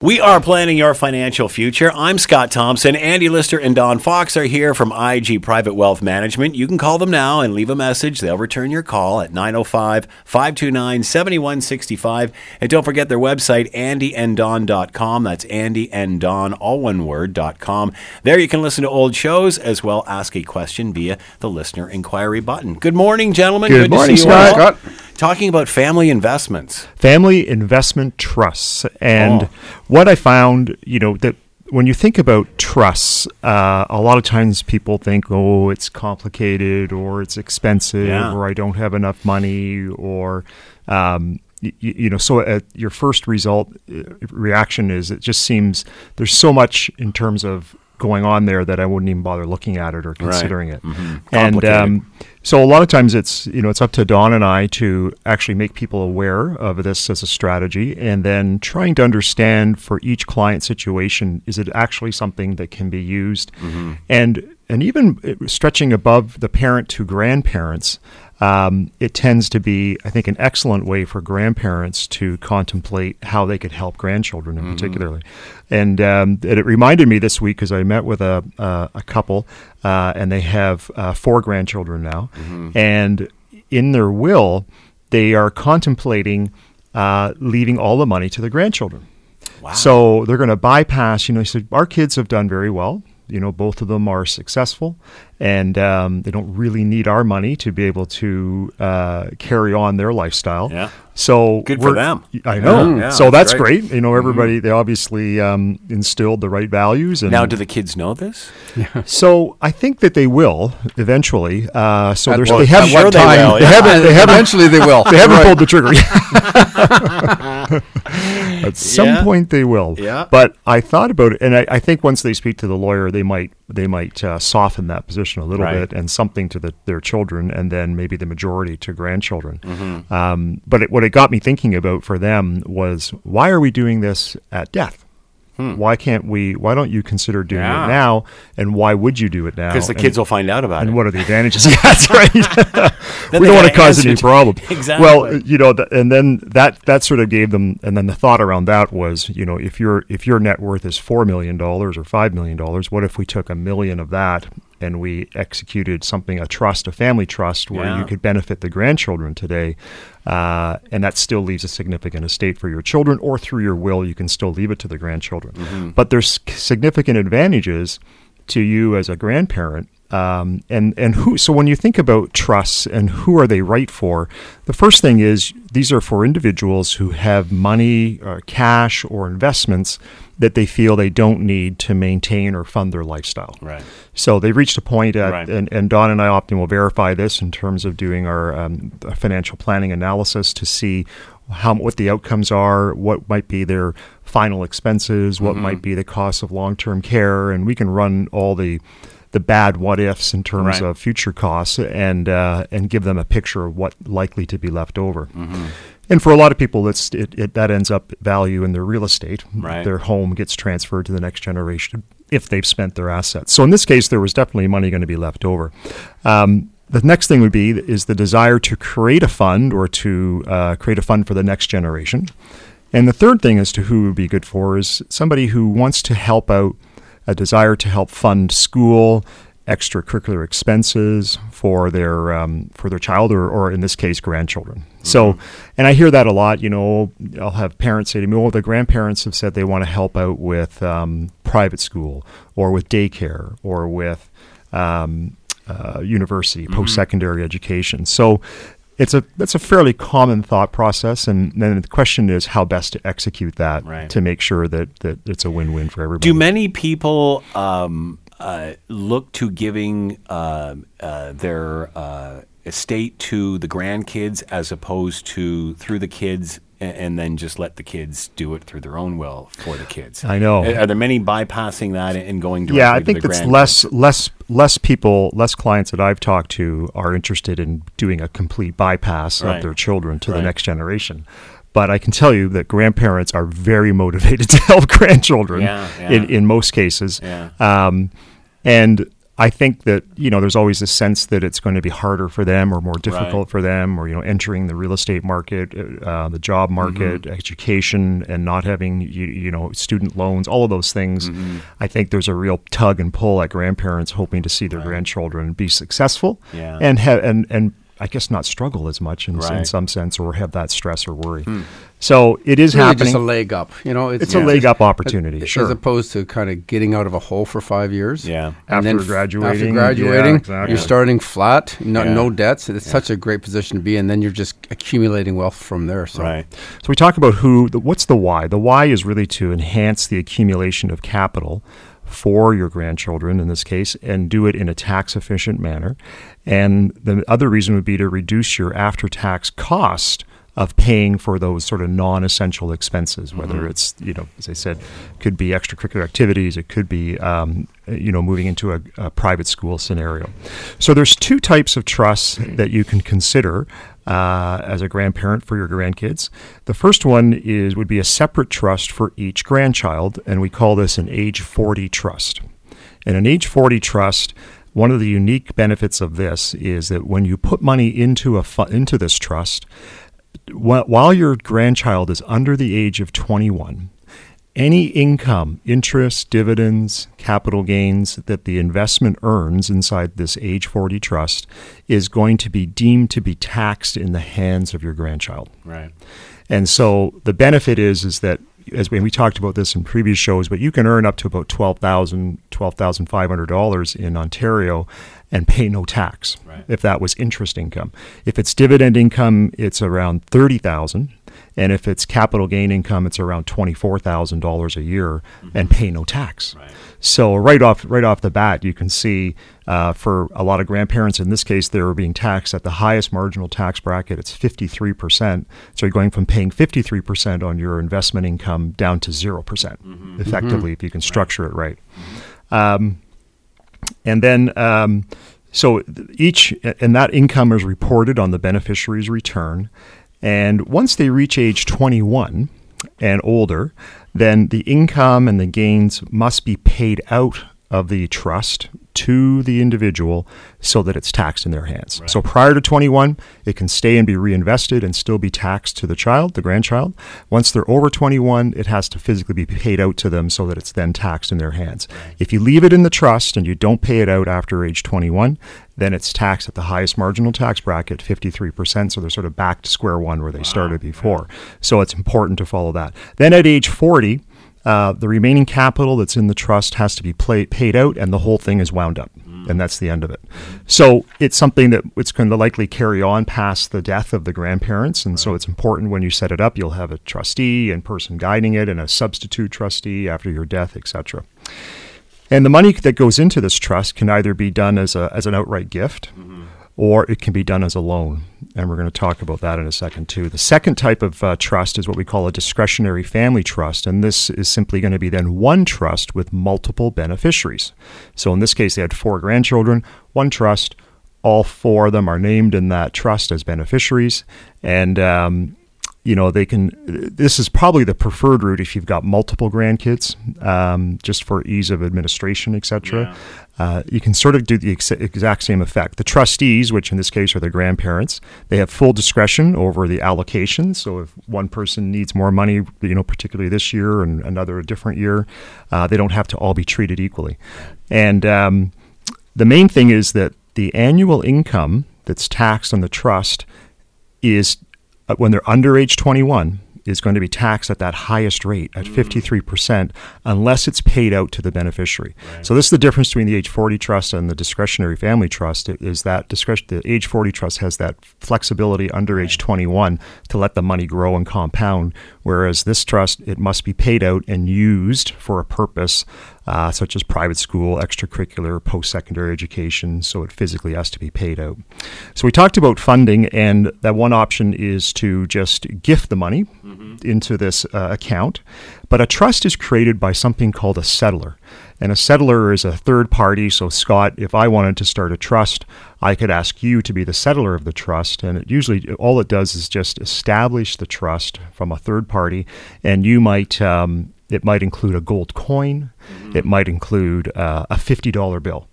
We are planning your financial future. I'm Scott Thompson. Andy Lister and Don Fox are here from IG Private Wealth Management. You can call them now and leave a message. They'll return your call at 905 529 7165. And don't forget their website, andyanddon.com. That's andyanddon, all one word, .com. There you can listen to old shows as well ask a question via the listener inquiry button. Good morning, gentlemen. Good morning, to see you all. Scott. Talking about family investments. family investment trusts. And Oh. what I found, you know, that when you think about trusts, uh, a lot of times people think, oh, it's complicated or it's expensive Yeah. or I don't have enough money or, um, you know, so uh, your first result uh, reaction is it just seems there's so much in terms of going on there that I wouldn't even bother looking at it or considering it. And um, so a lot of times it's you know it's up to Don and I to actually make people aware of this as a strategy, and then trying to understand for each client situation is it actually something that can be used, and and even uh, stretching above the parent to grandparents. Um, it tends to be, I think, an excellent way for grandparents to contemplate how they could help grandchildren in particularly. And, um, and it reminded me this week because I met with a, uh, a couple uh, and they have uh, four grandchildren now. And in their will, they are contemplating uh, leaving all the money to the grandchildren. Wow. So they're going to bypass, you know, he said, our kids have done very well. You know, both of them are successful and um, they don't really need our money to be able to uh, carry on their lifestyle. Yeah. So Good for them. I know. Yeah, so that's that's great. great. You know, everybody, they obviously um, instilled the right values. And Now, do the kids know this? so I think that they will eventually. Uh, so At there's, what- they haven't, at what they time? will, they haven't, they haven't, Eventually they will. they haven't Right. pulled the trigger yet. At some Yeah. point they will. Yeah. But I thought about it, and I, I think once they speak to the lawyer, they might they might uh, soften that position a little Right. bit and something to the, their children, and then maybe the majority to grandchildren. Mm-hmm. Um, but it, what it got me thinking about for them was why are we doing this at death? Why can't we? Why don't you consider doing Hmm. Yeah. it now? And why would you do it now? Because the And- kids will find out about and it. And what are the advantages? yeah, that's right. We don't want gotta cause any to- problem. Exactly. Well, you know, th- and then that that sort of gave them, and then the thought around that was, you know, if your if your net worth is four million dollars or five million dollars, what if we took a million of that and we executed something, a trust, a family trust, where Yeah. you could benefit the grandchildren today, uh, and that still leaves a significant estate for your children, or through your will, you can still leave it to the grandchildren. Mm-hmm. But there's significant advantages to you as a grandparent. Um, and and who? So when you think about trusts and who are they right for, the first thing is these are for individuals who have money, or cash, or investments that they feel they don't need to maintain or fund their lifestyle. Right. So they've reached a point at, Right. and, and Don and I often will verify this in terms of doing our um, financial planning analysis to see how what the outcomes are, what might be their final expenses, what might be the cost of long term care, and we can run all the the bad what ifs in terms Right. of future costs and uh, and give them a picture of what likely to be left over. Mm-hmm. And for a lot of people, it's, it, it that ends up value in their real estate. Right. Their home gets transferred to the next generation if they've spent their assets. So in this case, there was definitely money going to be left over. Um, the next thing would be is the desire to create a fund or to uh, create a fund for the next generation. And the third thing as to who would be good for is somebody who wants to help out, a desire to help fund school, extracurricular expenses for their um, for their child or, or in this case grandchildren. So, and I hear that a lot. You know, I'll have parents say to me, "Oh, the grandparents have said they want to help out with um, private school or with daycare or with um, uh, university, post secondary education." So. It's a that's a fairly common thought process, and then the question is how best to execute that Right. to make sure that, that it's a win-win for everybody. Do many people um, uh, look to giving uh, uh, their uh, estate to the grandkids as opposed to through the kids a- and then just let the kids do it through their own will for the kids? I know. Are there many bypassing that and going directly yeah, I think that's less less less people, less clients that I've talked to are interested in doing a complete bypass Right. of their children to Right. the next generation. But I can tell you that grandparents are very motivated to help grandchildren Yeah, yeah. in, in most cases. Yeah. Um, and I think that you know there's always a sense that it's going to be harder for them or more difficult Right. for them, or you know entering the real estate market, uh, the job market, education, and not having you, you know student loans, all of those things. I think there's a real tug and pull at grandparents hoping to see their grandchildren be successful Yeah. and have and and I guess not struggle as much in, in some sense or have that stress or worry. Hmm. So it is really happening. just a leg up. You know, it's a leg up opportunity, as, sure. As opposed to kind of getting out of a hole for five years. Yeah. After graduating, After yeah, graduating, exactly. you're starting flat, no, Yeah. no debts. It's such a great position to be in. Then you're just accumulating wealth from there. So Right. So we talk about who, the, what's the why? The why is really to enhance the accumulation of capital for your grandchildren in this case and do it in a tax efficient manner. And the other reason would be to reduce your after tax cost of paying for those sort of non-essential expenses, whether it's you know, as I said, could be extracurricular activities, it could be um, you know moving into a, a private school scenario. So there's two types of trusts that you can consider uh, as a grandparent for your grandkids. The first one is would be a separate trust for each grandchild, and we call this an age 40 trust. And an age 40 trust, one of the unique benefits of this is that when you put money into a fu- into this trust, while your grandchild is under the age of 21, any income, interest, dividends, capital gains that the investment earns inside this age 40 trust is going to be deemed to be taxed in the hands of your grandchild. Right. And so the benefit is is that as we, we talked about this in previous shows, but you can earn up to about twelve thousand, twelve thousand five hundred dollars in Ontario and pay no tax Right. if that was interest income. If it's dividend income, it's around thirty thousand. And if it's capital gain income, it's around twenty four thousand dollars a year and pay no tax. Right. So right off right off the bat, you can see uh, for a lot of grandparents, in this case, they were being taxed at the highest marginal tax bracket. It's fifty three percent. So you're going from paying fifty three percent on your investment income down to zero percent, effectively, if you can structure it right. Um, and then um, so each and that income is reported on the beneficiary's return. And once they reach age 21 and older then the income and the gains must be paid out of the trust to the individual so that it's taxed in their hands. So prior to 21, it can stay and be reinvested and still be taxed to the child, the grandchild. Once they're over 21, it has to physically be paid out to them so that it's then taxed in their hands. If you leave it in the trust and you don't pay it out after age 21, then it's taxed at the highest marginal tax bracket, 53%. So they're sort of back to square one where they started before. So it's important to follow that. Then at age 40, uh, the remaining capital that's in the trust has to be play, paid out, and the whole thing is wound up, and that's the end of it. So it's something that it's going to likely carry on past the death of the grandparents, and so it's important when you set it up, you'll have a trustee and person guiding it, and a substitute trustee after your death, etc. And the money that goes into this trust can either be done as a as an outright gift, or it can be done as a loan. And we're going to talk about that in a second, too. The second type of uh, trust is what we call a discretionary family trust. And this is simply going to be then one trust with multiple beneficiaries. So in this case, they had four grandchildren, one trust. All four of them are named in that trust as beneficiaries. And, um, you know, they can, this is probably the preferred route if you've got multiple grandkids, um, just for ease of administration, etc. Yeah. Uh, you can sort of do the ex- exact same effect. The trustees, which in this case are the grandparents, they have full discretion over the allocation. So if one person needs more money, you know, particularly this year and another a different year, uh, they don't have to all be treated equally. And um, the main thing is that the annual income that's taxed on the trust is Uh, when they're under age 21 is going to be taxed at that highest rate at mm. 53% unless it's paid out to the beneficiary. So this is the difference between the age 40 trust and the discretionary family trust is that discretion the age 40 trust has that flexibility under age 21 to let the money grow and compound whereas this trust it must be paid out and used for a purpose uh, such as private school, extracurricular, post secondary education, so it physically has to be paid out. So we talked about funding, and that one option is to just gift the money into this uh, account. But a trust is created by something called a settlor. And a settlor is a third party. So, Scott, if I wanted to start a trust, I could ask you to be the settlor of the trust. And it usually, all it does is just establish the trust from a third party. And you might, um, it might include a gold coin, it might include uh, a $50 bill.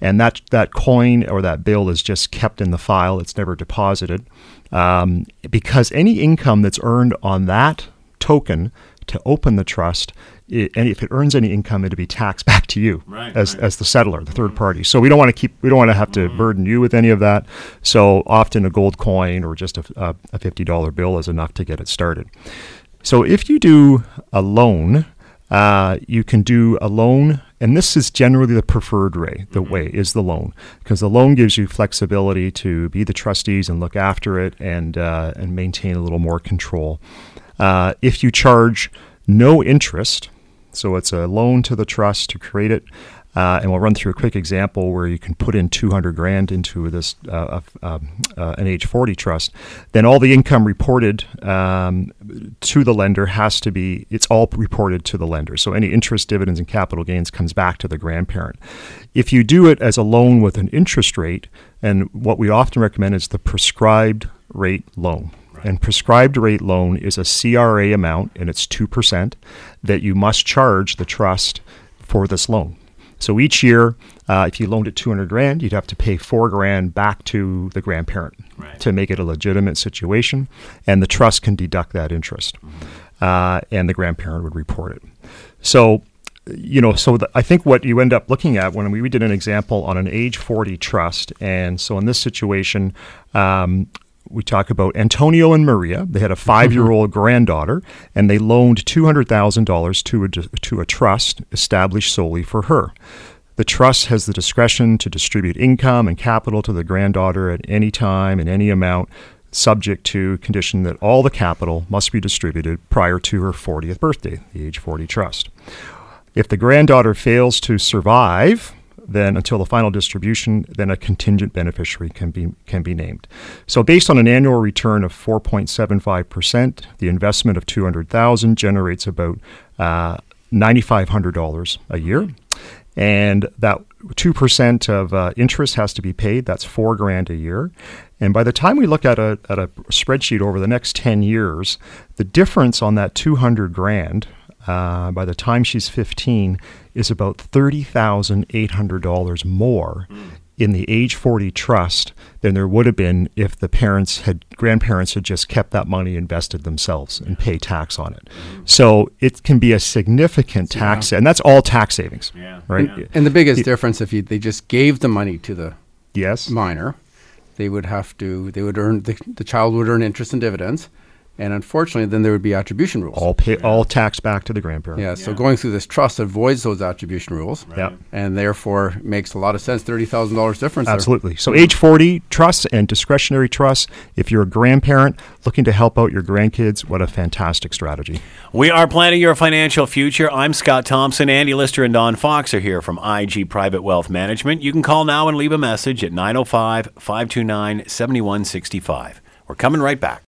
and that that coin or that bill is just kept in the file. It's never deposited um, because any income that's earned on that token to open the trust, it, and if it earns any income, it'll be taxed back to you Right, as, right. as the settlor, the third party. So we don't want to keep, we don't want to have to burden you with any of that. So often a gold coin or just a, a, a fifty dollar bill is enough to get it started. So if you do a loan, uh, you can do a loan, and this is generally the preferred way. The way is the loan because the loan gives you flexibility to be the trustees and look after it and uh, and maintain a little more control. Uh, if you charge no interest, so it's a loan to the trust to create it. Uh, and we'll run through a quick example where you can put in 200 grand into this uh, uh, uh, an age 40 trust. Then all the income reported um, to the lender has to be it's all reported to the lender. So any interest, dividends, and capital gains comes back to the grandparent. If you do it as a loan with an interest rate, and what we often recommend is the prescribed rate loan. And prescribed rate loan is a CRA amount, and it's 2% that you must charge the trust for this loan. So each year, uh, if you loaned it 200 grand, you'd have to pay four grand back to the grandparent Right. to make it a legitimate situation, and the trust can deduct that interest, uh, and the grandparent would report it. So, you know, so the, I think what you end up looking at when we, we did an example on an age 40 trust, and so in this situation, um, we talk about Antonio and Maria. They had a five-year-old mm-hmm. granddaughter, and they loaned two hundred thousand dollars to a to a trust established solely for her. The trust has the discretion to distribute income and capital to the granddaughter at any time in any amount, subject to condition that all the capital must be distributed prior to her 40th birthday, the age 40 trust. If the granddaughter fails to survive, then until the final distribution, then a contingent beneficiary can be can be named. So based on an annual return of 4.75%, the investment of 200,000 generates about uh, $9,500 a year. And that 2% of uh, interest has to be paid. That's four grand a year. And by the time we look at a, at a spreadsheet over the next 10 years, the difference on that 200 grand uh, by the time she's 15 is about $30,800 more in the age 40 trust than there would have been if the parents had grandparents had just kept that money invested themselves and pay tax on it. So it can be a significant tax and that's all tax savings. Yeah. Right? Yeah. And the biggest difference, if you, they just gave the money to the Yes. minor, they would have to, they would earn, the, the child would earn interest and dividends. And unfortunately, then there would be attribution rules. All pay all tax back to the grandparent. yeah, so going through this trust avoids those attribution rules. Yeah. And therefore makes a lot of sense. $30,000 difference. there. Absolutely. So, age 40 trusts and discretionary trusts. If you're a grandparent looking to help out your grandkids, what a fantastic strategy. We are planning your financial future. I'm Scott Thompson. Andy Lister and Don Fox are here from IG Private Wealth Management. You can call now and leave a message at 905 529 7165. We're coming right back.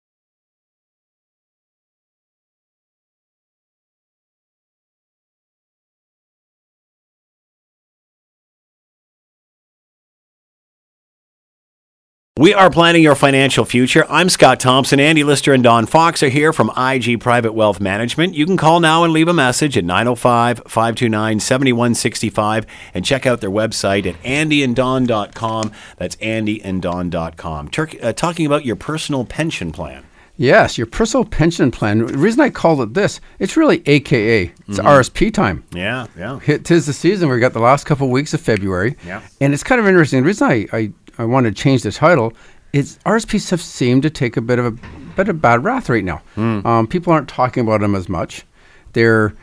We are planning your financial future. I'm Scott Thompson. Andy Lister and Don Fox are here from IG Private Wealth Management. You can call now and leave a message at 905 529 7165 and check out their website at andyanddon.com. That's andyanddon.com. Turk, uh, talking about your personal pension plan. Yes, your personal pension plan. The reason I called it this, it's really AKA. It's RSP time. Yeah, yeah. Hit, tis the season. We've got the last couple of weeks of February. Yeah. And it's kind of interesting. The reason I, I, I wanted to change the title is RSPs have seemed to take a bit of a bit of bad wrath right now. Um, people aren't talking about them as much. They're,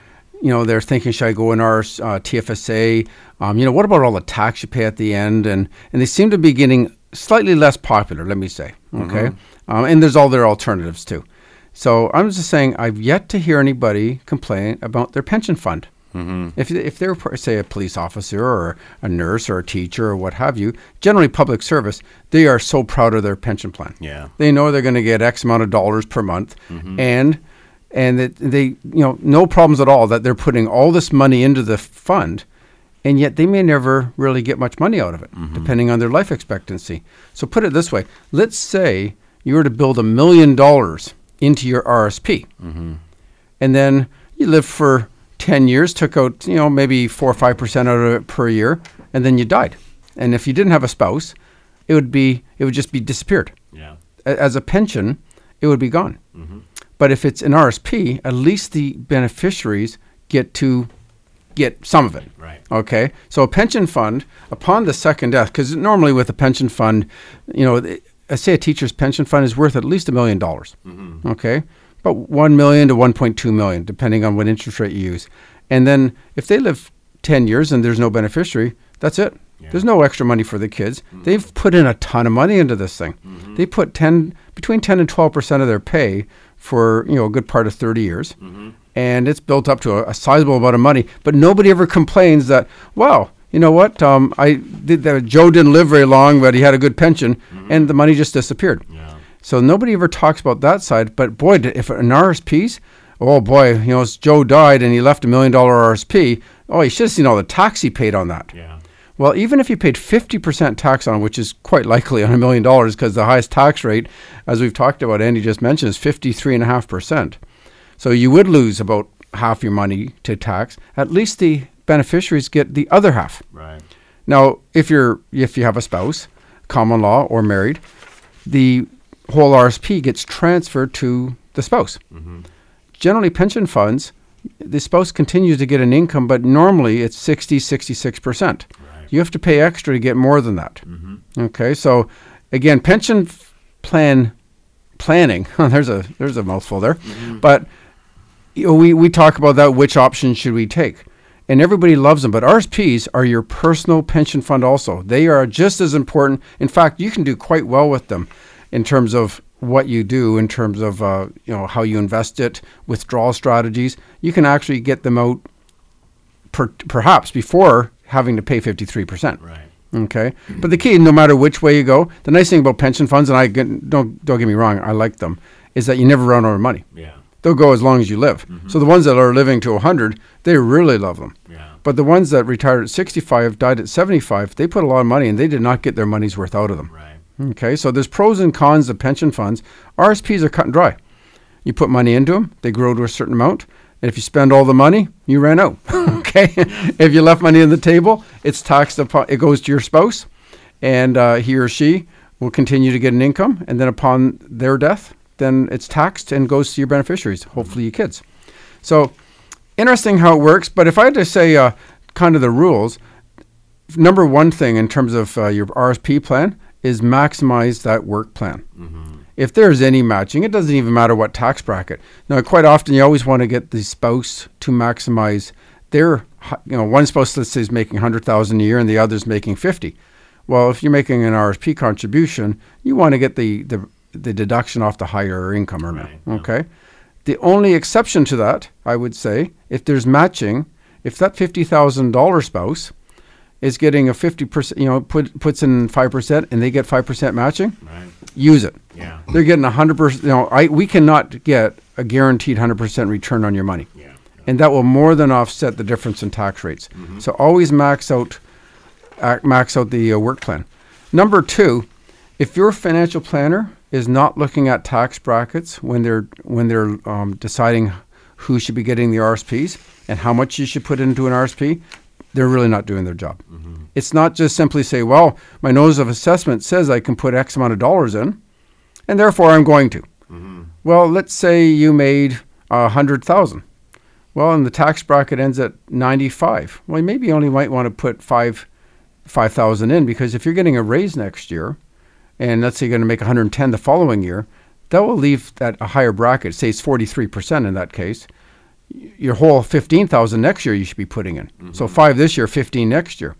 you know, they're thinking, should I go in our uh, TFSA? Um, you know, what about all the tax you pay at the end? And and they seem to be getting slightly less popular. Let me say, okay. Um, and there's all their alternatives too. So I'm just saying, I've yet to hear anybody complain about their pension fund. Mm-hmm. If, if they're, say, a police officer or a nurse or a teacher or what have you, generally public service, they are so proud of their pension plan. Yeah. They know they're going to get X amount of dollars per month, mm-hmm. and and that they you know no problems at all that they're putting all this money into the fund, and yet they may never really get much money out of it, mm-hmm. depending on their life expectancy. So put it this way: let's say you were to build a million dollars into your RSP, and then you live for 10 years, took out, you know, maybe 4 or 5% out of it per year, and then you died. and if you didn't have a spouse, it would be it would just be disappeared. Yeah. As a pension, it would be gone. Mm-hmm. But if it's an RSP, at least the beneficiaries get to get some of it. Right. Okay. So a pension fund, upon the second death, because normally with a pension fund, you know, I say a teacher's pension fund is worth at least a million dollars. Mm-hmm. Okay. But one million to one point two million, depending on what interest rate you use. And then if they live ten years and there's no beneficiary, that's it. There's no extra money for the kids. Mm-hmm. They've put in a ton of money into this thing. Mm-hmm. They put ten between ten and twelve percent of their pay for you know a good part of thirty years, mm-hmm. and it's built up to a, a sizable amount of money. But nobody ever complains that wow, you know what? Um, I did that. Joe didn't live very long, but he had a good pension, and the money just disappeared. Yeah. So nobody ever talks about that side. But boy, if an RSP's, oh boy, you know, Joe died and he left a million dollar RSP. Oh, you should have seen all the tax he paid on that. Yeah. Well, even if you paid 50% tax on, it, which is quite likely on a million dollars because the highest tax rate, as we've talked about, Andy just mentioned, is 53.5%. So you would lose about half your money to tax. At least the beneficiaries get the other half. Right. Now, if you're if you have a spouse, common law or married, the whole RSP gets transferred to the spouse. Mm-hmm. Generally, pension funds, the spouse continues to get an income, but normally it's 60, 66%. Right. You have to pay extra to get more than that. Mm-hmm. Okay, so again, pension plan planning. there's a there's a mouthful there, mm-hmm. but you know, we we talk about that. Which option should we take? And everybody loves them, but RSPs are your personal pension fund. Also, they are just as important. In fact, you can do quite well with them in terms of what you do, in terms of uh, you know how you invest it, withdrawal strategies. You can actually get them out per, perhaps before having to pay 53%. Right. Okay. But the key, no matter which way you go, the nice thing about pension funds, and I get, don't, don't get me wrong, I like them, is that you never run out of money. Yeah. They'll go as long as you live. So the ones that are living to 100, they really love them. Yeah. But the ones that retired at 65, died at 75, they put a lot of money and they did not get their money's worth out of them. Right. Okay, so there's pros and cons of pension funds. RSPs are cut and dry. You put money into them, they grow to a certain amount, and if you spend all the money, you ran out. okay, if you left money on the table, it's taxed upon. It goes to your spouse, and uh, he or she will continue to get an income, and then upon their death, then it's taxed and goes to your beneficiaries, hopefully your kids. So interesting how it works. But if I had to say uh, kind of the rules, number one thing in terms of uh, your RSP plan is maximize that work plan. Mm-hmm. If there's any matching, it doesn't even matter what tax bracket. Now, quite often you always want to get the spouse to maximize their, you know, one spouse let's say is making 100,000 a year and the other's making 50. Well, if you're making an RSP contribution, you want to get the, the, the deduction off the higher income earner. Right, yeah. Okay. The only exception to that, I would say, if there's matching, if that $50,000 spouse is getting a 50%, you know, put, puts in 5% and they get 5% matching, Right. use it. Yeah. They're getting 100%, you know, I, we cannot get a guaranteed 100% return on your money. Yeah. And that will more than offset the difference in tax rates. So always max out, uh, max out the uh, work plan. Number two, if your financial planner is not looking at tax brackets when they're when they're um, deciding who should be getting the RSPs and how much you should put into an RSP, they're really not doing their job. Mm-hmm. It's not just simply say, well, my notice of assessment says I can put X amount of dollars in, and therefore I'm going to. Mm-hmm. Well, let's say you made a hundred thousand. Well, and the tax bracket ends at ninety-five. Well, maybe you only might want to put five five thousand in because if you're getting a raise next year, and let's say you're going to make 110 the following year, that will leave that a higher bracket. Say it's 43% in that case. Your whole 15,000 next year you should be putting in. So five this year, 15 next year,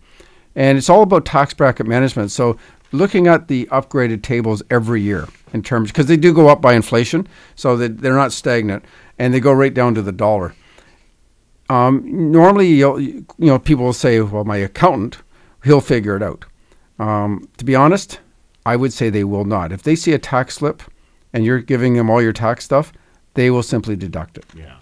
and it's all about tax bracket management. So looking at the upgraded tables every year in terms because they do go up by inflation, so that they're not stagnant, and they go right down to the dollar. Um, normally, you'll, you know, people will say, "Well, my accountant, he'll figure it out." Um, to be honest, I would say they will not. If they see a tax slip and you're giving them all your tax stuff, they will simply deduct it. Yeah.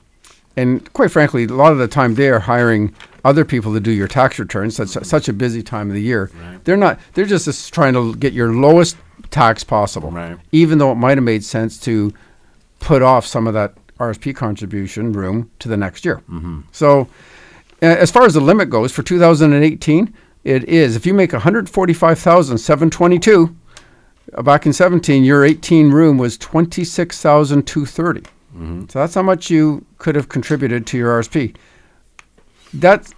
And quite frankly, a lot of the time they are hiring other people to do your tax returns. That's such a busy time of the year. Right. They're not. They're just, just trying to get your lowest tax possible. Right. Even though it might have made sense to put off some of that RSP contribution room to the next year. So, a- as far as the limit goes for 2018, it is if you make 145,722 uh, back in 17 your 18 room was 26,230. Mm-hmm. So that's how much you could have contributed to your RSP. That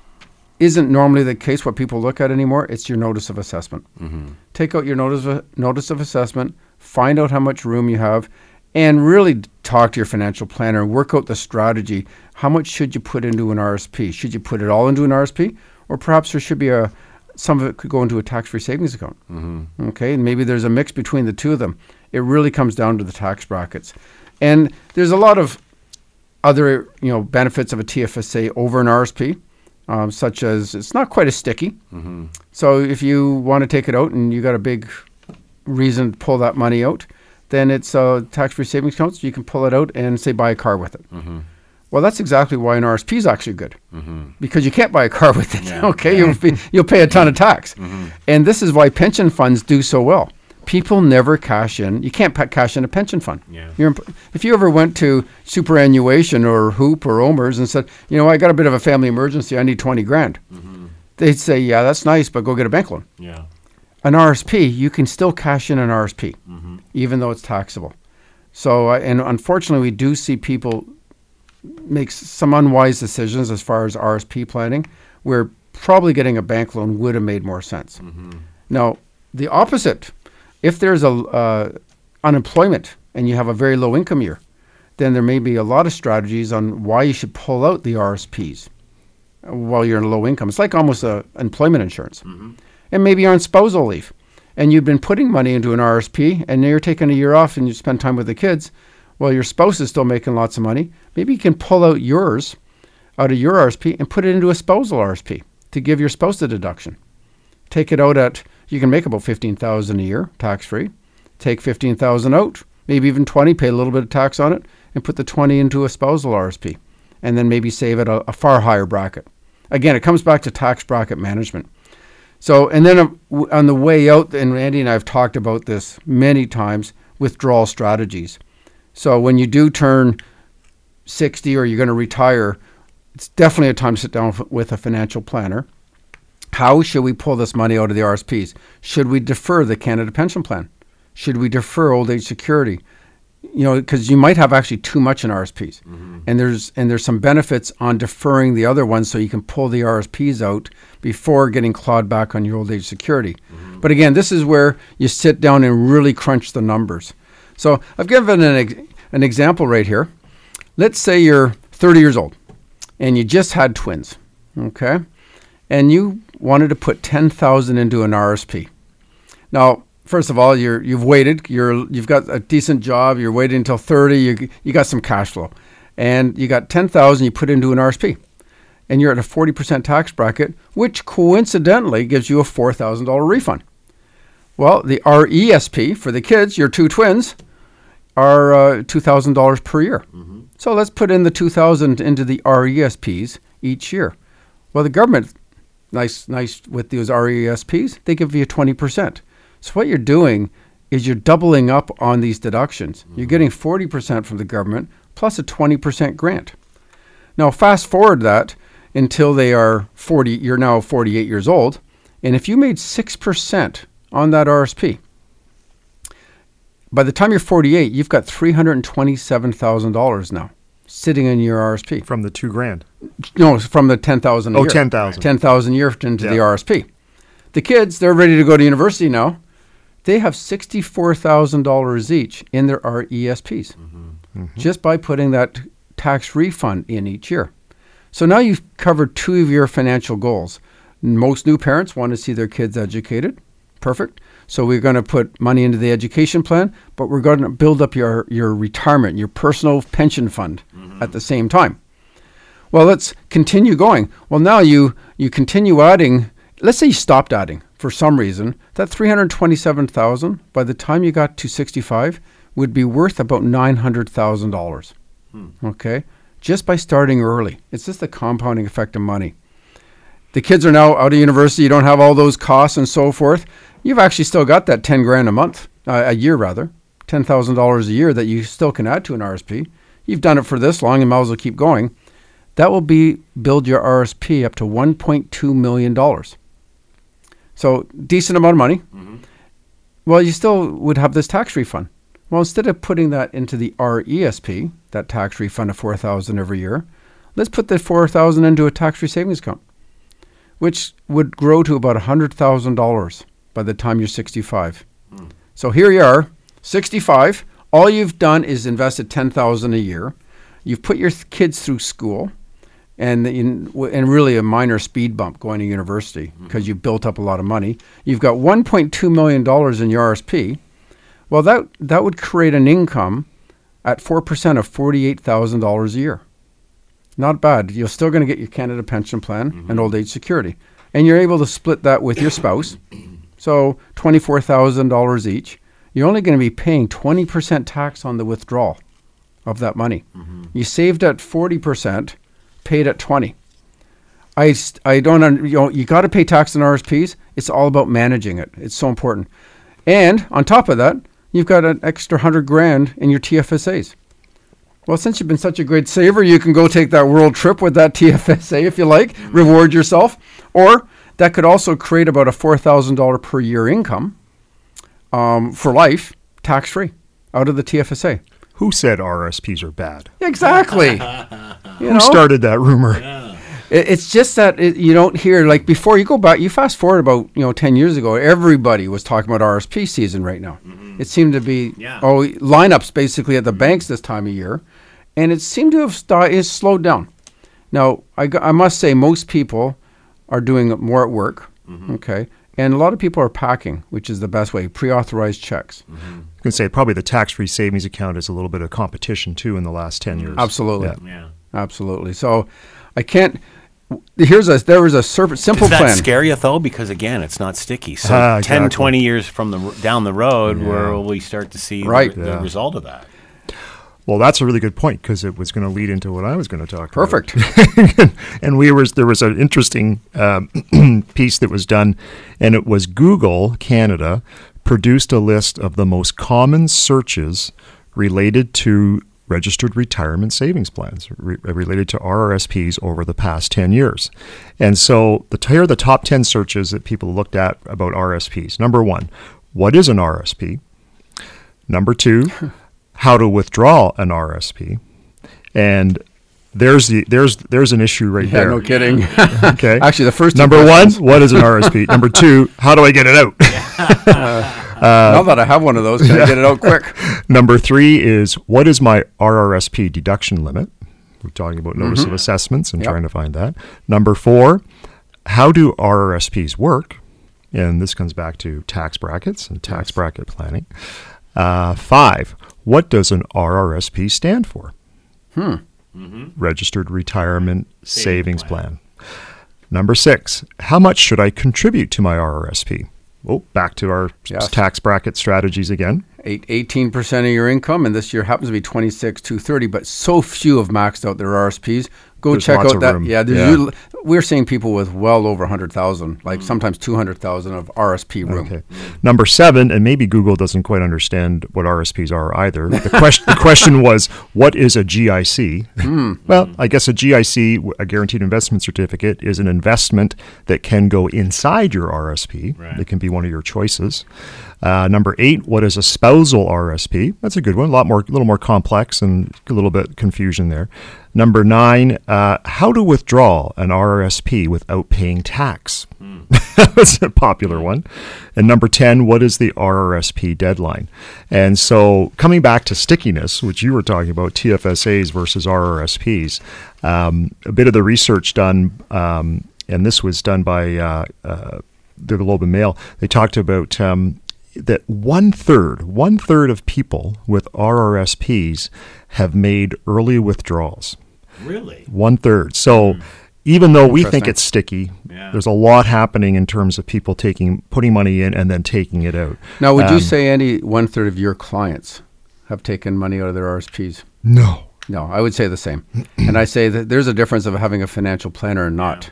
isn't normally the case what people look at anymore. It's your notice of assessment. Mm-hmm. Take out your notice of, notice of assessment, find out how much room you have, and really talk to your financial planner and work out the strategy. How much should you put into an RSP? Should you put it all into an RSP, or perhaps there should be a some of it could go into a tax-free savings account. Mm-hmm. Okay, and maybe there's a mix between the two of them. It really comes down to the tax brackets, and there's a lot of other you know benefits of a TFSA over an RSP, um, such as it's not quite as sticky. Mm-hmm. So if you want to take it out and you got a big reason to pull that money out, then it's a tax-free savings account. So you can pull it out and say buy a car with it. Mm-hmm. Well, that's exactly why an RSP is actually good, mm-hmm. because you can't buy a car with it. okay, you'll be, you'll pay a ton of tax, and this is why pension funds do so well. People never cash in. You can't cash in a pension fund. Yeah. You're if you ever went to superannuation or HOOPP or OMERS and said, you know, I got a bit of a family emergency, I need twenty grand, mm-hmm. they'd say, yeah, that's nice, but go get a bank loan Yeah. an RSP, you can still cash in an RSP, mm-hmm. even though it's taxable. So, uh, and unfortunately, we do see people make some unwise decisions as far as RSP planning, where probably getting a bank loan would have made more sense. Mm-hmm. Now, the opposite, if there's a uh, unemployment and you have a very low income year, then there may be a lot of strategies on why you should pull out the RSPs while you're in a low income. It's like almost a employment insurance. And maybe you're on spousal leave and you've been putting money into an RSP and now you're taking a year off and you spend time with the kids. Well, your spouse is still making lots of money. Maybe you can pull out yours out of your RSP and put it into a spousal RSP to give your spouse a deduction. Take it out at you can make about 15,000 a year tax free. Take 15,000 out, maybe even 20, pay a little bit of tax on it and put the 20 into a spousal RSP and then maybe save at a, a far higher bracket. Again, it comes back to tax bracket management. So, and then uh, on the way out, and Andy and I have talked about this many times withdrawal strategies. So, when you do turn 60 or you're going to retire, it's definitely a time to sit down with a financial planner. How should we pull this money out of the RSPs? Should we defer the Canada Pension Plan? Should we defer old age security? You know, because you might have actually too much in RSPs, mm-hmm. and there's and there's some benefits on deferring the other ones so you can pull the RSPs out before getting clawed back on your old age security. Mm-hmm. But again, this is where you sit down and really crunch the numbers. So I've given an ex- an example right here. Let's say you're 30 years old and you just had twins, okay? And you wanted to put 10,000 into an RSP. Now, first of all, you're you've waited, you're you've got a decent job, you're waiting until 30, you you got some cash flow. And you got 10,000 you put into an RSP. And you're at a 40% tax bracket, which coincidentally gives you a $4,000 refund. Well, the RESP for the kids, your two twins, are uh, $2,000 per year. So let's put in the 2000 into the RESPs each year. Well, the government, nice, nice with those RESPs, they give you 20%. So what you're doing is you're doubling up on these deductions. You're mm-hmm. getting 40% from the government plus a 20% grant. Now, fast forward that until they are 40, you're now 48 years old. And if you made 6% on that RSP, by the time you're 48, you've got $327,000 now sitting in your RSP. from the two grand. No, from the 10,000 a Oh, year. 10,000. 10,000 a year into the RSP. The kids, they're ready to go to university now. They have $64,000 each in their RESPs mm-hmm. mm-hmm. just by putting that tax refund in each year. So now you've covered two of your financial goals. Most new parents want to see their kids educated. Perfect. So we're going to put money into the education plan, but we're going to build up your, your retirement, your personal pension fund at the same time. Well, let's continue going. Well, now you you continue adding. Let's say you stopped adding for some reason. That three hundred twenty-seven thousand by the time you got to sixty-five would be worth about nine hundred thousand dollars. Okay, just by starting early. It's just the compounding effect of money. The kids are now out of university. You don't have all those costs and so forth. You've actually still got that ten grand a month, uh, a year rather, ten thousand dollars a year that you still can add to an RSP. You've done it for this long, and might as well keep going that will be build your RSP up to 1.2 million dollars. So decent amount of money. Mm-hmm. Well, you still would have this tax refund. Well, instead of putting that into the RESP, that tax refund of four thousand every year, let's put the four thousand into a tax-free savings account, which would grow to about hundred thousand dollars by the time you're sixty-five. Hmm. So here you are, sixty-five. All you've done is invested ten thousand a year. You've put your kids through school, and in, w- and really a minor speed bump going to university mm-hmm. because you've built up a lot of money. You've got 1.2 million dollars in your RSP. Well, that that would create an income at four percent of forty-eight thousand dollars a year. Not bad. You're still going to get your Canada Pension Plan mm-hmm. and Old Age Security, and you're able to split that with your spouse. So twenty-four thousand dollars each. You're only going to be paying twenty percent tax on the withdrawal of that money. Mm-hmm. You saved at forty percent, paid at twenty. I, I don't you know you got to pay tax on RSPs. It's all about managing it. It's so important. And on top of that, you've got an extra hundred grand in your TFSAs. Well, since you've been such a great saver, you can go take that world trip with that TFSA if you like, mm-hmm. reward yourself, or that could also create about a four thousand dollar per year income um, for life, tax free, out of the TFSA. Who said RSPs are bad? Exactly. you Who started that rumor? It, it's just that it, you don't hear like before. You go back, you fast forward about you know ten years ago. Everybody was talking about RSP season right now. It seemed to be Yeah. oh lineups basically at the banks this time of year, and it seemed to have sti- is slowed down. Now I, I must say most people are doing more at work. Okay, and a lot of people are packing, which is the best way. Pre-authorized checks. I can say probably the tax-free savings account is a little bit of competition too in the last ten years. Absolutely. Yeah. Yeah. Absolutely. So I can't. Here's a there was a serp- simple Does that plan. scare you though? Because again, it's not sticky. So Ah, 10, exactly. 20 years from the down the road, where will we start to see the- Right. the, Yeah. result of that? Well, that's a really good point because it was going to lead into what I was going to talk about. Perfect. and we was there was an interesting um, piece that was done, and it was Google Canada produced a list of the most common searches related to registered retirement savings plans re- related to RRSPs over the past 10 years. And so the here are the top 10 searches that people looked at about RSPs. Number 1, what is an RSP? Number 2, how to withdraw an RSP. And there's the there's there's an issue right yeah, there. no kidding. Okay. Actually, the first number one, what is an RSP? number two, how do I get it out? now that I have one of those, can I get it out quick? number three is what is my RRSP deduction limit? We're talking about notice of assessments and Yep. trying to find that. Number four, how do RRSPs work? And this comes back to tax brackets and tax bracket planning. Uh, five, what does an RRSP stand for? Hmm. Mm-hmm. Registered Retirement Savings Plan. Number six, how much should I contribute to my RRSP? Oh, back to our Yes. tax bracket strategies again. Eight, 18% of your income, and this year happens to be 26, 230, but so few have maxed out their RSPs. Go There's check lots out of that. room. Yeah, there's Yeah. usually- we're seeing people with well over 100,000, like sometimes 200,000 of RSP room. Okay. Number seven, and maybe Google doesn't quite understand what RSPs are either. The question, the question was, what is a GIC? Well, I guess a GIC, a guaranteed investment certificate, is an investment that can go inside your RSP. Right. It can be one of your choices. Uh, number eight, what is a spousal RSP? That's a good one. A lot more, a little more complex and a little bit confusion there. Number nine, uh, how to withdraw an RRSP without paying tax. that was a popular one. And number 10, what is the RRSP deadline? And so coming back to stickiness, which you were talking about, TFSAs versus RRSPs, um, a bit of the research done, um, and this was done by uh, uh, the Globe and Mail, they talked about um, that one third, one third of people with RRSPs have made early withdrawals. Really? One third. So even though we think it's sticky, Yeah. there's a lot happening in terms of people taking putting money in and then taking it out. Now, would you Um, say any one third of your clients have taken money out of their RSPs? No. No, I would say the same. and I say that there's a difference of having a financial planner and not.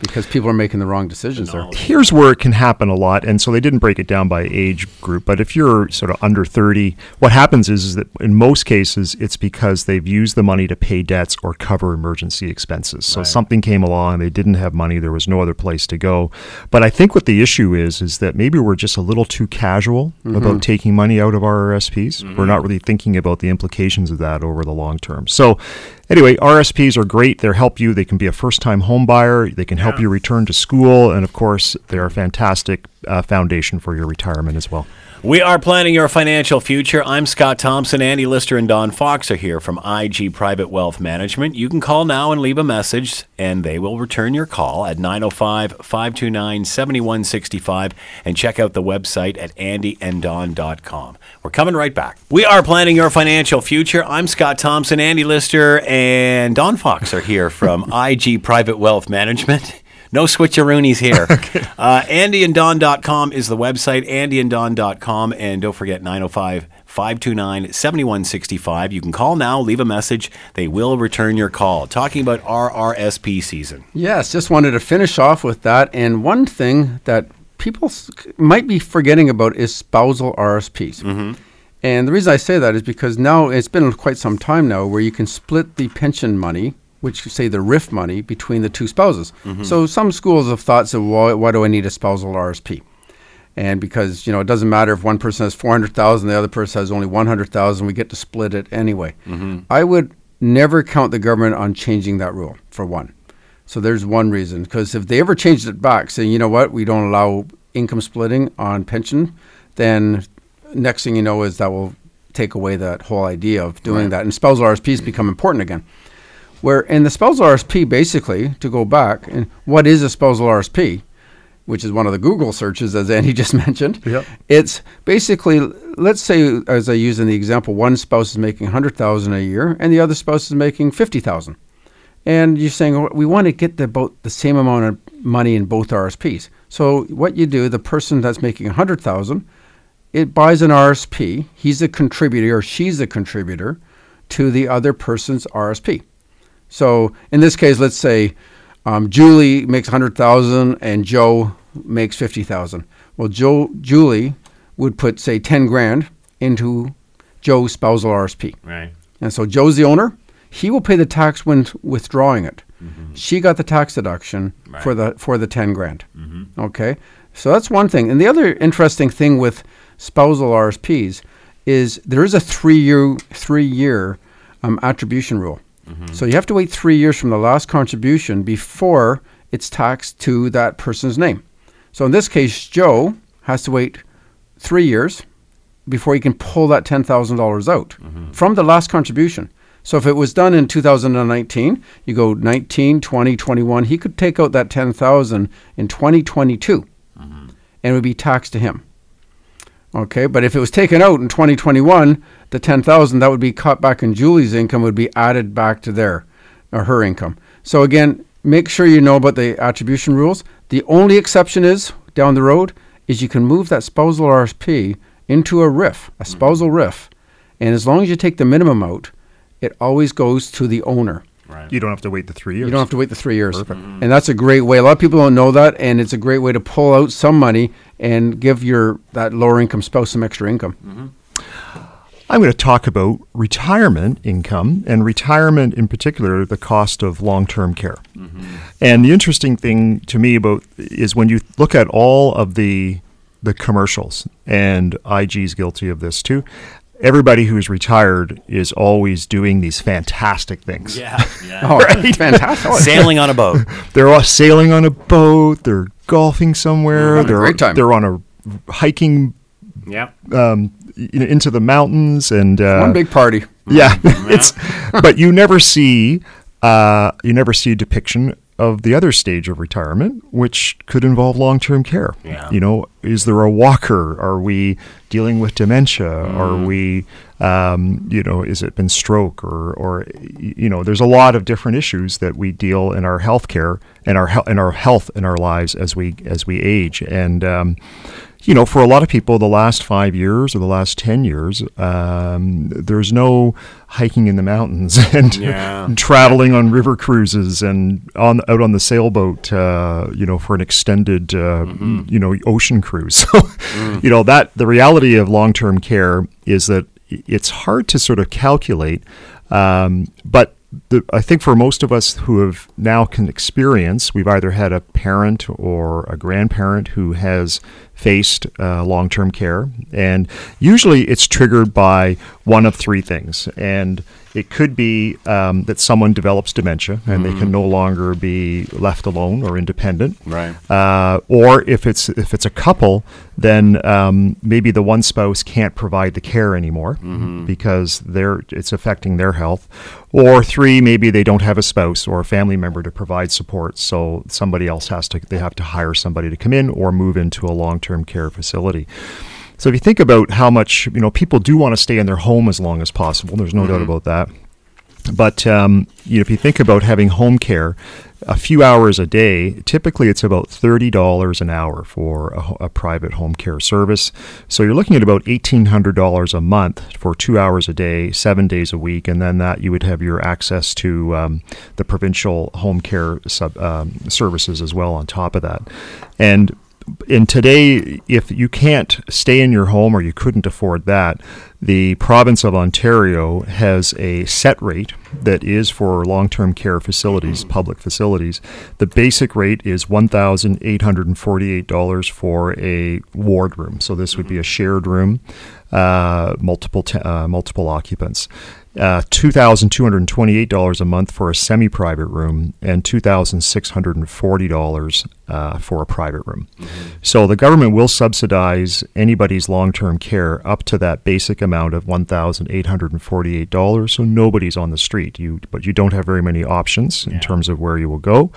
Because people are making the wrong decisions there. Here's where it can happen a lot, and so they didn't break it down by age group. But if you're sort of under 30, what happens is, is that in most cases it's because they've used the money to pay debts or cover emergency expenses. So something came along, they didn't have money, there was no other place to go. But I think what the issue is is that maybe we're just a little too casual mm-hmm. about taking money out of our RSPs. We're mm-hmm. not really thinking about the implications of that over the long term. So anyway, RSPs are great. They help you. They can be a first-time home buyer. They can help you return to school, and of course, they're a fantastic uh, foundation for your retirement as well. We are planning your financial future. I'm Scott Thompson. Andy Lister and Don Fox are here from IG Private Wealth Management. You can call now and leave a message, and they will return your call at 905 529 7165. And check out the website at andyanddon.com. We're coming right back. We are planning your financial future. I'm Scott Thompson. Andy Lister and Don Fox are here from IG Private Wealth Management. No switcheroonies here. uh, AndyandDon.com is the website, AndyandDon.com. And don't forget 905 529 7165. You can call now, leave a message. They will return your call. Talking about RRSP season. Yes, just wanted to finish off with that. And one thing that people might be forgetting about is spousal RSPs. And the reason I say that is because now it's been quite some time now where you can split the pension money, which you say the RRIF money, between the two spouses. Mm-hmm. So some schools have thought, so why, why do I need a spousal RSP? And because you know it doesn't matter if one person has four hundred thousand, the other person has only one hundred thousand, we get to split it anyway. Mm-hmm. I would never count the government on changing that rule for one. So there's one reason because if they ever changed it back, saying you know what, we don't allow income splitting on pension, then next thing you know is that will take away that whole idea of doing that, and spousal RSPs become important again. Where in the spousal RSP, basically, to go back, and what is a spousal RSP? which is one of the Google searches, as Andy just mentioned. Yep. It's basically, let's say, as I use in the example, one spouse is making 100000 a year and the other spouse is making 50000 And you're saying, "Oh, we want to get the, about the same amount of money in both RSPs. So what you do, the person that's making 100000 it buys an RSP. He's a contributor or she's a contributor to the other person's RSP. So in this case, let's say um, Julie makes 100,000 and Joe makes 50,000. Well, Joe Julie would put say 10 grand into Joe's spousal RSP. Right. And so Joe's the owner. He will pay the tax when withdrawing it. She got the tax deduction for the for the 10 grand. Okay? So that's one thing. And the other interesting thing with spousal RSPs is there is a 3-year 3-year um, attribution rule. So you have to wait 3 years from the last contribution before it's taxed to that person's name. So in this case Joe has to wait 3 years before he can pull that $10,000 out from the last contribution. So if it was done in 2019, you go 19, 20, 21, he could take out that 10,000 in 2022 and it would be taxed to him. Okay, but if it was taken out in 2021, the 10,000 that would be cut back in Julie's income would be added back to their or her income. So again, make sure you know about the attribution rules. The only exception is down the road is you can move that spousal RSP into a RRIF, a spousal RRIF, and as long as you take the minimum out, it always goes to the owner. You don't have to wait the three years. You don't have to wait the three years. And that's a great way. A lot of people don't know that, and it's a great way to pull out some money and give your that lower income spouse some extra income. Mm-hmm. I'm going to talk about retirement income and retirement in particular, the cost of long-term care. Mm-hmm. And the interesting thing to me about is when you look at all of the the commercials, and IG's guilty of this too. Everybody who's retired is always doing these fantastic things. Yeah. yeah. Oh, fantastic! Sailing on a boat. They're all sailing on a boat. They're golfing somewhere. having a they're great time. they're on a hiking Yeah. um, you know, into the mountains and uh, One big party. yeah, it's but you never see uh, you never see a depiction of the other stage of retirement, which could involve long term care. Yeah. You know, is there a walker? Are we dealing with dementia? Are Mm. we, um, you know, is it been stroke or or you know, there's a lot of different issues that we deal in our healthcare and our and our health in our lives as we as we age. And um, you know, for a lot of people, the last five years or the last 10 years, um, there's no hiking in the mountains and, Yeah. traveling on river cruises and on out on the sailboat, uh, you know, for an extended, uh, you know, ocean cruise. So, you know, that the reality of long term care is that it's hard to sort of calculate, um, but the, I think for most of us who have now can experience, we've either had a parent or a grandparent who has faced uh, long term care. And usually it's triggered by one of three things. And it could be um, that someone develops dementia and they can no longer be left alone or independent. Right. Uh, or if it's if it's a couple, then um, maybe the one spouse can't provide the care anymore because they're it's affecting their health. Or three, maybe they don't have a spouse or a family member to provide support, so somebody else has to they have to hire somebody to come in or move into a long term care facility. So if you think about how much you know people do want to stay in their home as long as possible, there's no doubt about that. But um, you know, if you think about having home care, a few hours a day, typically it's about thirty dollars an hour for a, a private home care service. So you're looking at about eighteen hundred dollars a month for two hours a day, seven days a week, and then that you would have your access to um, the provincial home care sub, um, services as well on top of that. And and today, if you can't stay in your home or you couldn't afford that, the province of Ontario has a set rate that is for long term care facilities, public facilities. The basic rate is $1,848 for a ward room. So this would be a shared room, uh, multiple, uh, multiple occupants. Uh, $2,228 a month for a semi private room, and $2,640 uh, for a private room. So the government will subsidize anybody's long term care up to that basic amount of $1,848. So nobody's on the street. You, but you don't have very many options in terms of where you will go,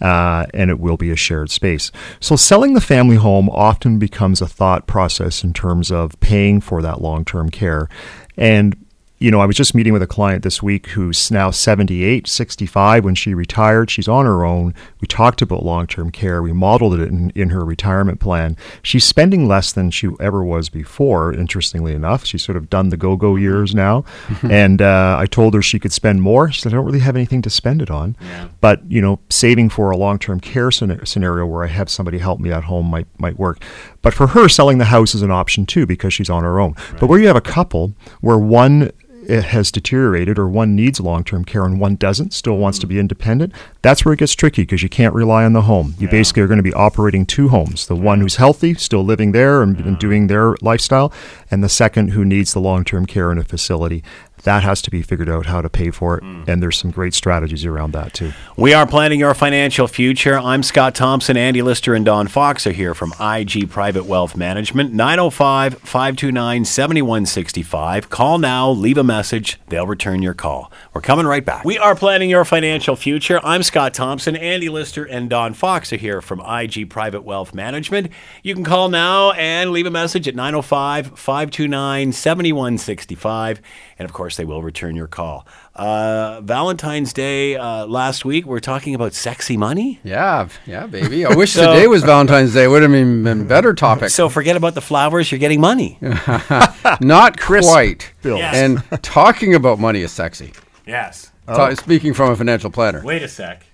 uh, and it will be a shared space. So selling the family home often becomes a thought process in terms of paying for that long term care. And you know, I was just meeting with a client this week who's now 78, 65 when she retired. She's on her own. We talked about long term care. We modeled it in, in her retirement plan. She's spending less than she ever was before, interestingly enough. She's sort of done the go go years now. and uh, I told her she could spend more. She said, I don't really have anything to spend it on. But, you know, saving for a long term care scenario where I have somebody help me at home might, might work. But for her, selling the house is an option too because she's on her own. But where you have a couple where one has deteriorated or one needs long-term care and one doesn't still wants to be independent that's where it gets tricky because you can't rely on the home. You basically are going to be operating two homes the one who's healthy still living there and, and doing their lifestyle and the second who needs the long-term care in a facility that has to be figured out how to pay for it mm. and there's some great strategies around that too We are planning your financial future. I'm Scott Thompson. Andy Lister and Don Fox are here from IG Private Wealth Management. 905 529 7165. Call now, leave a message. They'll return your call. We're coming right back. We are planning your financial future. I'm Scott Thompson. Andy Lister and Don Fox are here from IG Private Wealth Management. You can call now and leave a message at 905 529 7165. And of course, they will return your call. Uh, Valentine's Day uh, last week, we are talking about sexy money. Yeah, yeah, baby. I wish So- today was Valentine's Day. Would have been, been better topic. So forget about the flowers, you're getting money. Not quite. bills. Yes. And talking about money is sexy. Yes. Ta- speaking from a financial planner Wait a sec.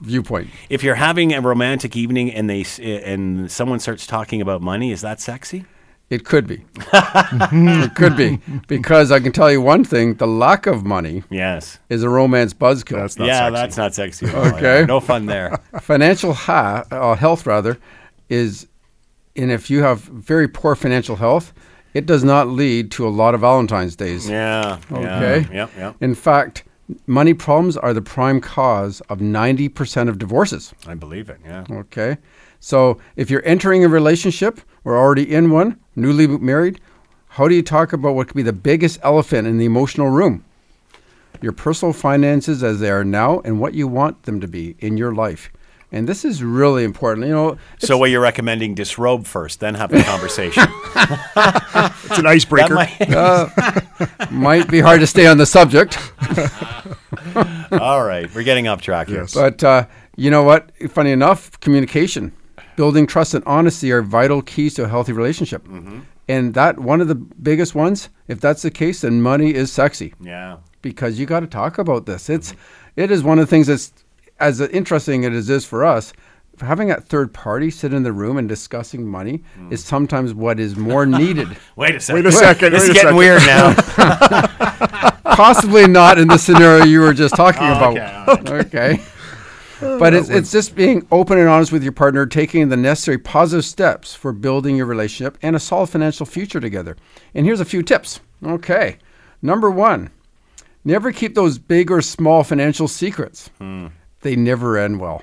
viewpoint. If you're having a romantic evening and they and someone starts talking about money, is that sexy? It could be. it could be. Because I can tell you one thing the lack of money Yes. is a romance buzzkill. That's not yeah, sexy. that's not sexy. at all. Okay. No fun there. financial ha- uh, health, rather, is, and if you have very poor financial health, it does not lead to a lot of Valentine's days. Yeah. yeah, Okay. Yep. Yep. In fact, money problems are the prime cause of 90% of divorces. I believe it. Yeah. Okay. So if you're entering a relationship or already in one, newly married, how do you talk about what could be the biggest elephant in the emotional room? Your personal finances as they are now and what you want them to be in your life. And this is really important. You know, So, what you're recommending? Disrobe first, then have a conversation. it's an icebreaker That might- might be hard to stay on the subject, all right, we're getting off track here. Yes. but uh, You know what? Funny enough, communication, building trust and honesty are vital keys to a healthy relationship. Mm-hmm. And that one of the biggest ones, if that's the case, then money is sexy Yeah. because you got to talk about this. It's it is one of the things that's as interesting as it is for us. Having that third party sit in the room and discussing money Mm. is sometimes what is more needed. Wait a second. Wait a second. This is getting second. weird now. Possibly not in the scenario you were just talking Oh, about. okay, right. Okay. Oh. But it's, it's just being open and honest with your partner, taking the necessary positive steps for building your relationship and a solid financial future together. And here's a few tips. Okay. Number one, never keep those big or small financial secrets. Hmm. They never end well.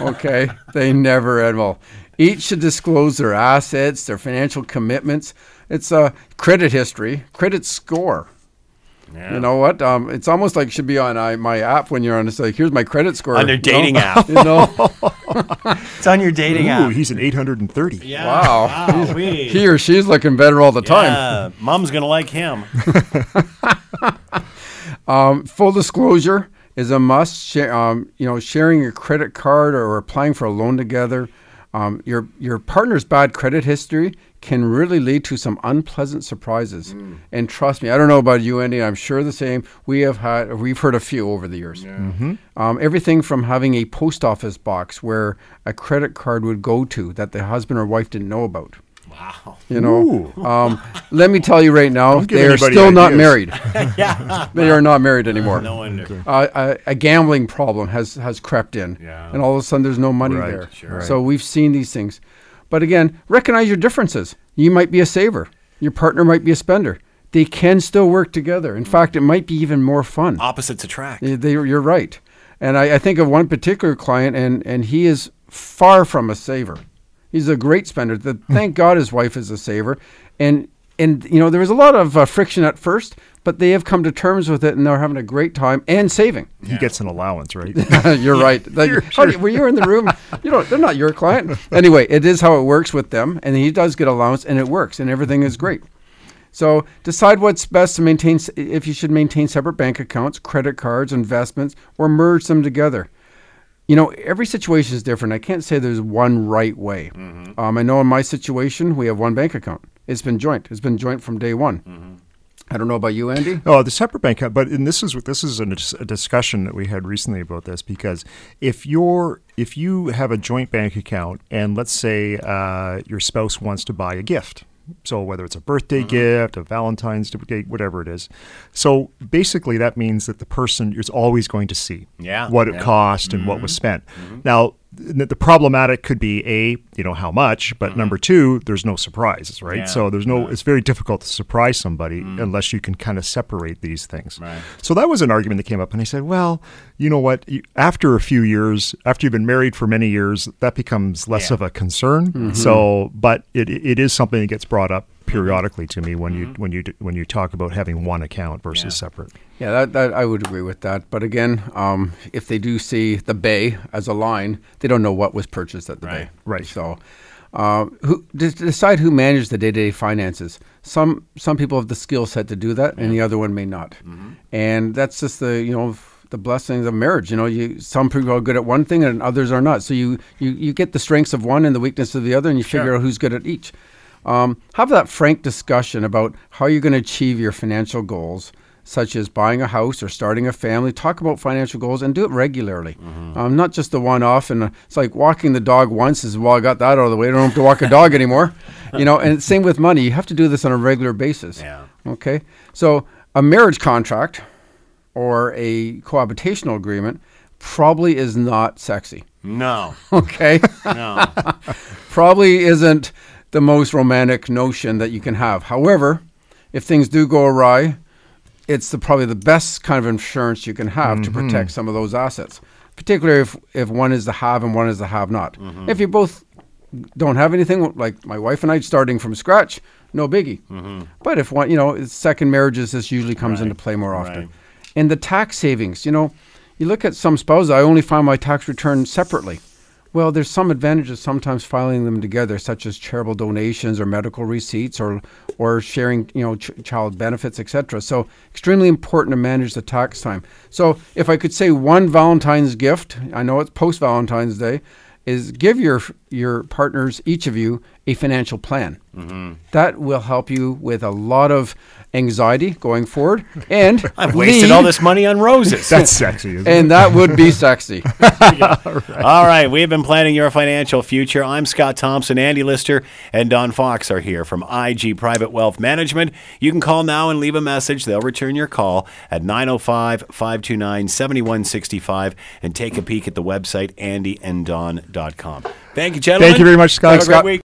Okay. they never end well. Each should disclose their assets, their financial commitments. It's a credit history, credit score. Yeah. You know what? Um, it's almost like it should be on I, my app when you're on. It's like, here's my credit score. On their you know? dating app. You know, It's on your dating Ooh, app. he's an 830. Yeah. Wow. Wow. he or she's looking better all the time. Mom's gonna like him. Um, full disclosure is a must. Share, um, you know, sharing your credit card or applying for a loan together. Um, your your partner's bad credit history can really lead to some unpleasant surprises. And trust me, I don't know about you, Andy. I'm sure the same. We have had we've heard a few over the years. Um, everything from having a post office box where a credit card would go to that the husband or wife didn't know about. Wow. You know, um, let me tell you right now, Don't they are anybody still not married. yeah. They are not married anymore. No wonder. Uh, a, a gambling problem has has crept in, Yeah. and all of a sudden there's no money Right, there. sure. So we've seen these things, but again, recognize your differences. You might be a saver, your partner might be a spender. They can still work together. In fact, it might be even more fun. Opposites attract. They, they- you're right, and I, I think of one particular client, and and he is far from a saver. He's a great spender. The, thank God his wife is a saver, and and you know there was a lot of uh, friction at first, but they have come to terms with it, and they're having a great time and saving. He gets an allowance, right? you're right. Like, how do you- when you're in the room, you know they're not your client. Anyway, it is how it works with them, and he does get allowance, and it works, and everything is great. So decide what's best to maintain. If you should maintain separate bank accounts, credit cards, investments, or merge them together. You know, every situation is different. I can't say there's one right way. Um, I know in my situation, we have one bank account. It's been joint. It's been joint from day one. I don't know about you, Andy. Oh, the separate bank account. But and this is what this is a, discussion that we had recently about this because if you're if you have a joint bank account and let's say uh, your spouse wants to buy a gift, so whether it's a birthday mm-hmm. gift, a Valentine's Day, whatever it is, so basically that means that the person is always going to see Yeah, what it yeah. cost and what was mm-hmm. spent. Mm-hmm. Now. The the problematic could be a, you know, how much, but mm-hmm. number two, there's no surprises, right? Yeah. So there's no, it's very difficult to surprise somebody mm-hmm. unless you can kind of separate these things. Right. So that was an argument that came up, and I said, well, you know what? You, after a few years, after you've been married for many years, that becomes less Yeah. of a concern. Mm-hmm. So, but it, it is something that gets brought up periodically to me when you when you when you talk about having one account versus Yeah. separate. Yeah, that, that I would agree with that. But again, um, if they do see the bay as a line, they don't know what was purchased at the Right. bay. Right. So, uh, who de- decide who manages the day-to-day finances. Some some people have the skill set to do that, and the other one may not. Mm-hmm. And that's just the you know the blessings of marriage. You know, you some people are good at one thing and others are not. So you you you get the strengths of one and the weakness of the other, and you figure out who's good at each. Um, have that frank discussion about how you're going to achieve your financial goals, such as buying a house or starting a family. Talk about financial goals and do it regularly, um, not just the one off. And uh, it's like walking the dog once is well, I got that out of the way. I don't have to walk a dog anymore, you know. And same with money. You have to do this on a regular basis. Yeah. Okay. So a marriage contract or a cohabitational agreement probably is not sexy. No. Okay. No. probably isn't the most romantic notion that you can have. However, if things do go awry, it's the, probably the best kind of insurance you can have to mm-hmm. protect some of those assets, particularly if, if one is the have and one is the have not. Mm-hmm. If you both don't have anything, like my wife and I starting from scratch, no biggie. Mm-hmm. But if one, you know, second marriages, this usually comes into play more often. Right. And the tax savings, you know, you look at some spouses, I only file my tax return separately. Well, there's some advantages sometimes filing them together, such as charitable donations or medical receipts, or or sharing, you know, ch- child benefits, etc. So, extremely important to manage the tax time. So, if I could say one Valentine's gift, I know it's post Valentine's Day, is give your your partners, each of you, a financial plan. Mm-hmm. That will help you with a lot of anxiety going forward. And I've wasted all this money on roses. That's sexy, isn't it? and that would be sexy. All right, we've been planning your financial future. I'm Scott Thompson, Andy Lister, and Don Fox are here from IG Private Wealth Management. You can call now and leave a message. They'll return your call at 905 529 7165 and take a peek at the website andyanddon.com. Thank you, gentlemen. Thank you very much, Scott. Have a great week.